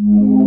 Mm-hmm.